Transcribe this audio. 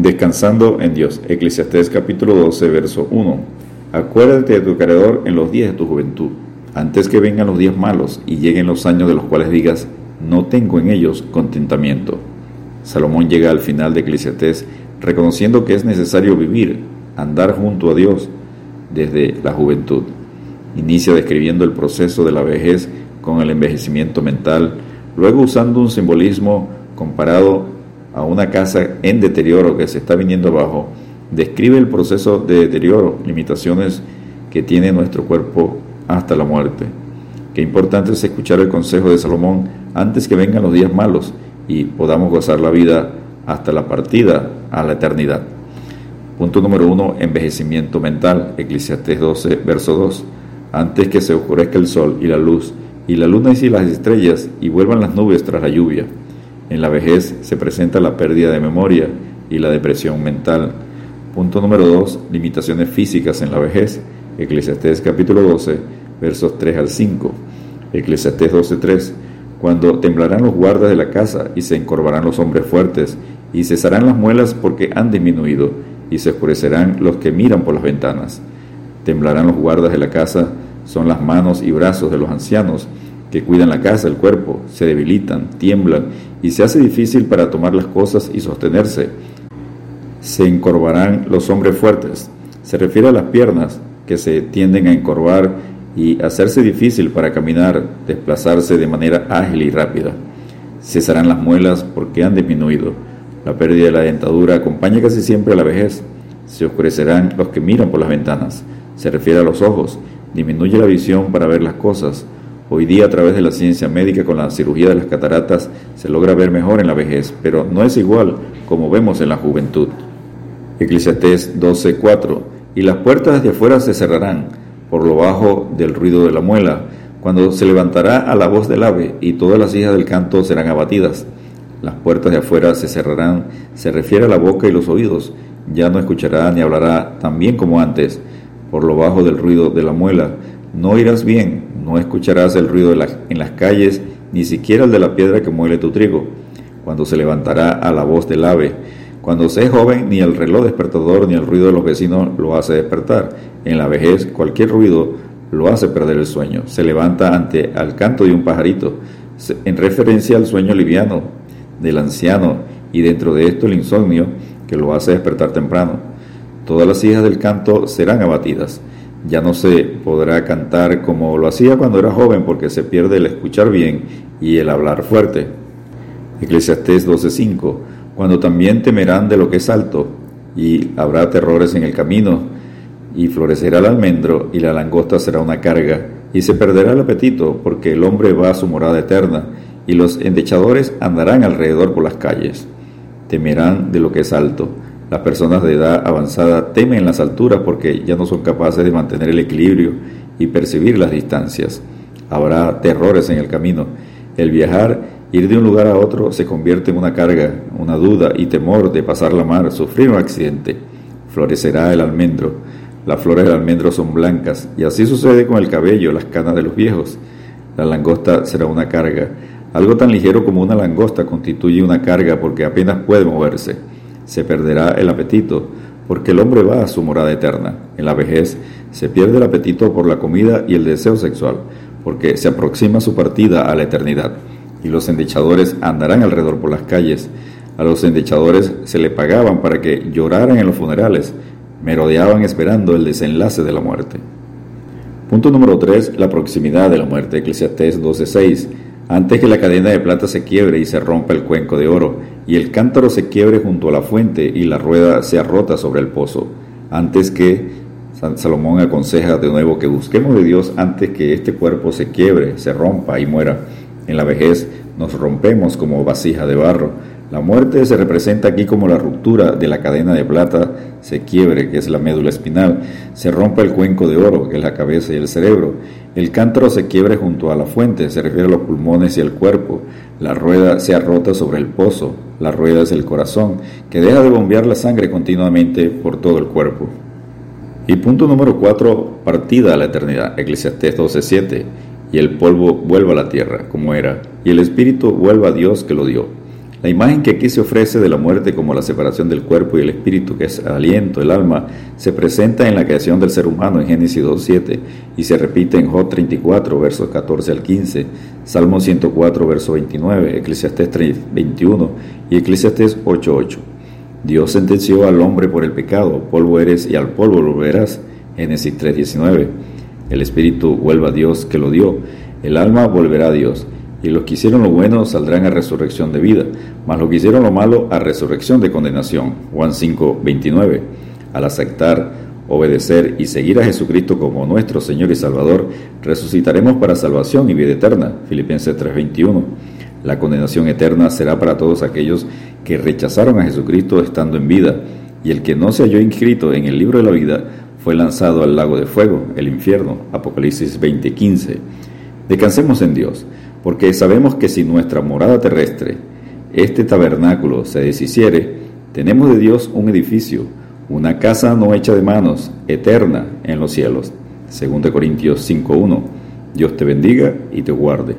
Descansando en Dios. Eclesiastés capítulo 12, verso 1. Acuérdate de tu Creador en los días de tu juventud, antes que vengan los días malos y lleguen los años de los cuales digas, no tengo en ellos contentamiento. Salomón llega al final de Eclesiastés reconociendo que es necesario vivir, andar junto a Dios desde la juventud. Inicia describiendo el proceso de la vejez con el envejecimiento mental, luego usando un simbolismo comparado a una casa en deterioro que se está viniendo abajo, describe el proceso de deterioro, limitaciones que tiene nuestro cuerpo hasta la muerte. Qué importante es escuchar el consejo de Salomón antes que vengan los días malos y podamos gozar la vida hasta la partida a la eternidad. Punto número uno, envejecimiento mental, Eclesiastés 12, verso 2. Antes que se oscurezca el sol y la luz, y la luna y las estrellas, y vuelvan las nubes tras la lluvia. En la vejez se presenta la pérdida de memoria y la depresión mental. Punto número 2, limitaciones físicas en la vejez, Eclesiastés capítulo 12, versos 3 al 5. Eclesiastés 12, 3 cuando temblarán los guardas de la casa y se encorvarán los hombres fuertes, y cesarán las muelas porque han disminuido, y se oscurecerán los que miran por las ventanas. Temblarán los guardas de la casa, son las manos y brazos de los ancianos, que cuidan la casa, el cuerpo, se debilitan, tiemblan, y se hace difícil para tomar las cosas y sostenerse. Se encorvarán los hombres fuertes. Se refiere a las piernas, que se tienden a encorvar y hacerse difícil para caminar, desplazarse de manera ágil y rápida. Cesarán las muelas porque han disminuido. La pérdida de la dentadura acompaña casi siempre a la vejez. Se oscurecerán los que miran por las ventanas. Se refiere a los ojos. Disminuye la visión para ver las cosas. Hoy día a través de la ciencia médica con la cirugía de las cataratas se logra ver mejor en la vejez, pero no es igual como vemos en la juventud. Eclesiastés 12:4 Y las puertas de afuera se cerrarán por lo bajo del ruido de la muela, cuando se levantará a la voz del ave, y todas las hijas del canto serán abatidas. Las puertas de afuera se cerrarán, se refiere a la boca y los oídos, ya no escuchará ni hablará tan bien como antes, por lo bajo del ruido de la muela. No irás bien, no escucharás el ruido en las calles, ni siquiera el de la piedra que muele tu trigo, cuando se levantará a la voz del ave, cuando se es joven, ni el reloj despertador ni el ruido de los vecinos lo hace despertar. En la vejez, cualquier ruido lo hace perder el sueño. Se levanta ante al canto de un pajarito, en referencia al sueño liviano del anciano y dentro de esto el insomnio que lo hace despertar temprano. Todas las hijas del canto serán abatidas. Ya no se podrá cantar como lo hacía cuando era joven porque se pierde el escuchar bien y el hablar fuerte. Eclesiastés 12:5 cuando también temerán de lo que es alto, y habrá terrores en el camino, y florecerá el almendro, y la langosta será una carga, y se perderá el apetito, porque el hombre va a su morada eterna, y los endechadores andarán alrededor por las calles. Temerán de lo que es alto. Las personas de edad avanzada temen las alturas porque ya no son capaces de mantener el equilibrio y percibir las distancias. Habrá terrores en el camino. El viajar Ir de un lugar a otro se convierte en una carga, una duda y temor de pasar la mar, sufrir un accidente. Florecerá el almendro. Las flores del almendro son blancas y así sucede con el cabello, las canas de los viejos. La langosta será una carga. Algo tan ligero como una langosta constituye una carga porque apenas puede moverse. Se perderá el apetito porque el hombre va a su morada eterna. En la vejez se pierde el apetito por la comida y el deseo sexual porque se aproxima su partida a la eternidad y los endechadores andarán alrededor por las calles. A los endechadores se le pagaban para que lloraran en los funerales, merodeaban esperando el desenlace de la muerte. Punto número 3. La proximidad de la muerte. Eclesiastés 12:6. Antes que la cadena de plata se quiebre y se rompa el cuenco de oro, y el cántaro se quiebre junto a la fuente y la rueda sea rota sobre el pozo. Antes que Salomón aconseja de nuevo que busquemos de Dios antes que este cuerpo se quiebre, se rompa y muera. En la vejez nos rompemos como vasija de barro. La muerte se representa aquí como la ruptura de la cadena de plata, se quiebre, que es la médula espinal, se rompe el cuenco de oro, que es la cabeza y el cerebro. El cántaro se quiebre junto a la fuente, se refiere a los pulmones y el cuerpo. La rueda se rota sobre el pozo, la rueda es el corazón, que deja de bombear la sangre continuamente por todo el cuerpo. Y punto número 4, partida a la eternidad, Eclesiastés 12:7 y el polvo vuelva a la tierra como era, y el espíritu vuelva a Dios que lo dio. La imagen que aquí se ofrece de la muerte como la separación del cuerpo y el espíritu, que es el aliento, el alma, se presenta en la creación del ser humano en Génesis 2.7 y se repite en Job 34, versos 14 al 15, Salmo 104, verso 29, Eclesiastés 3.21 y Eclesiastés 8.8. Dios sentenció al hombre por el pecado, polvo eres y al polvo volverás, Génesis 3.19. El espíritu vuelve a Dios que lo dio, el alma volverá a Dios y los que hicieron lo bueno saldrán a resurrección de vida, mas los que hicieron lo malo a resurrección de condenación. Juan 5, 29. Al aceptar, obedecer y seguir a Jesucristo como nuestro Señor y Salvador, resucitaremos para salvación y vida eterna. Filipenses 3:21. La condenación eterna será para todos aquellos que rechazaron a Jesucristo estando en vida, y el que no se halló inscrito en el libro de la vida fue lanzado al lago de fuego, el infierno. Apocalipsis 20:15. Descansemos en Dios porque sabemos que si nuestra morada terrestre, este tabernáculo, se deshiciere, tenemos de Dios un edificio, una casa no hecha de manos, eterna en los cielos. 2 Corintios 5.1. Dios te bendiga y te guarde.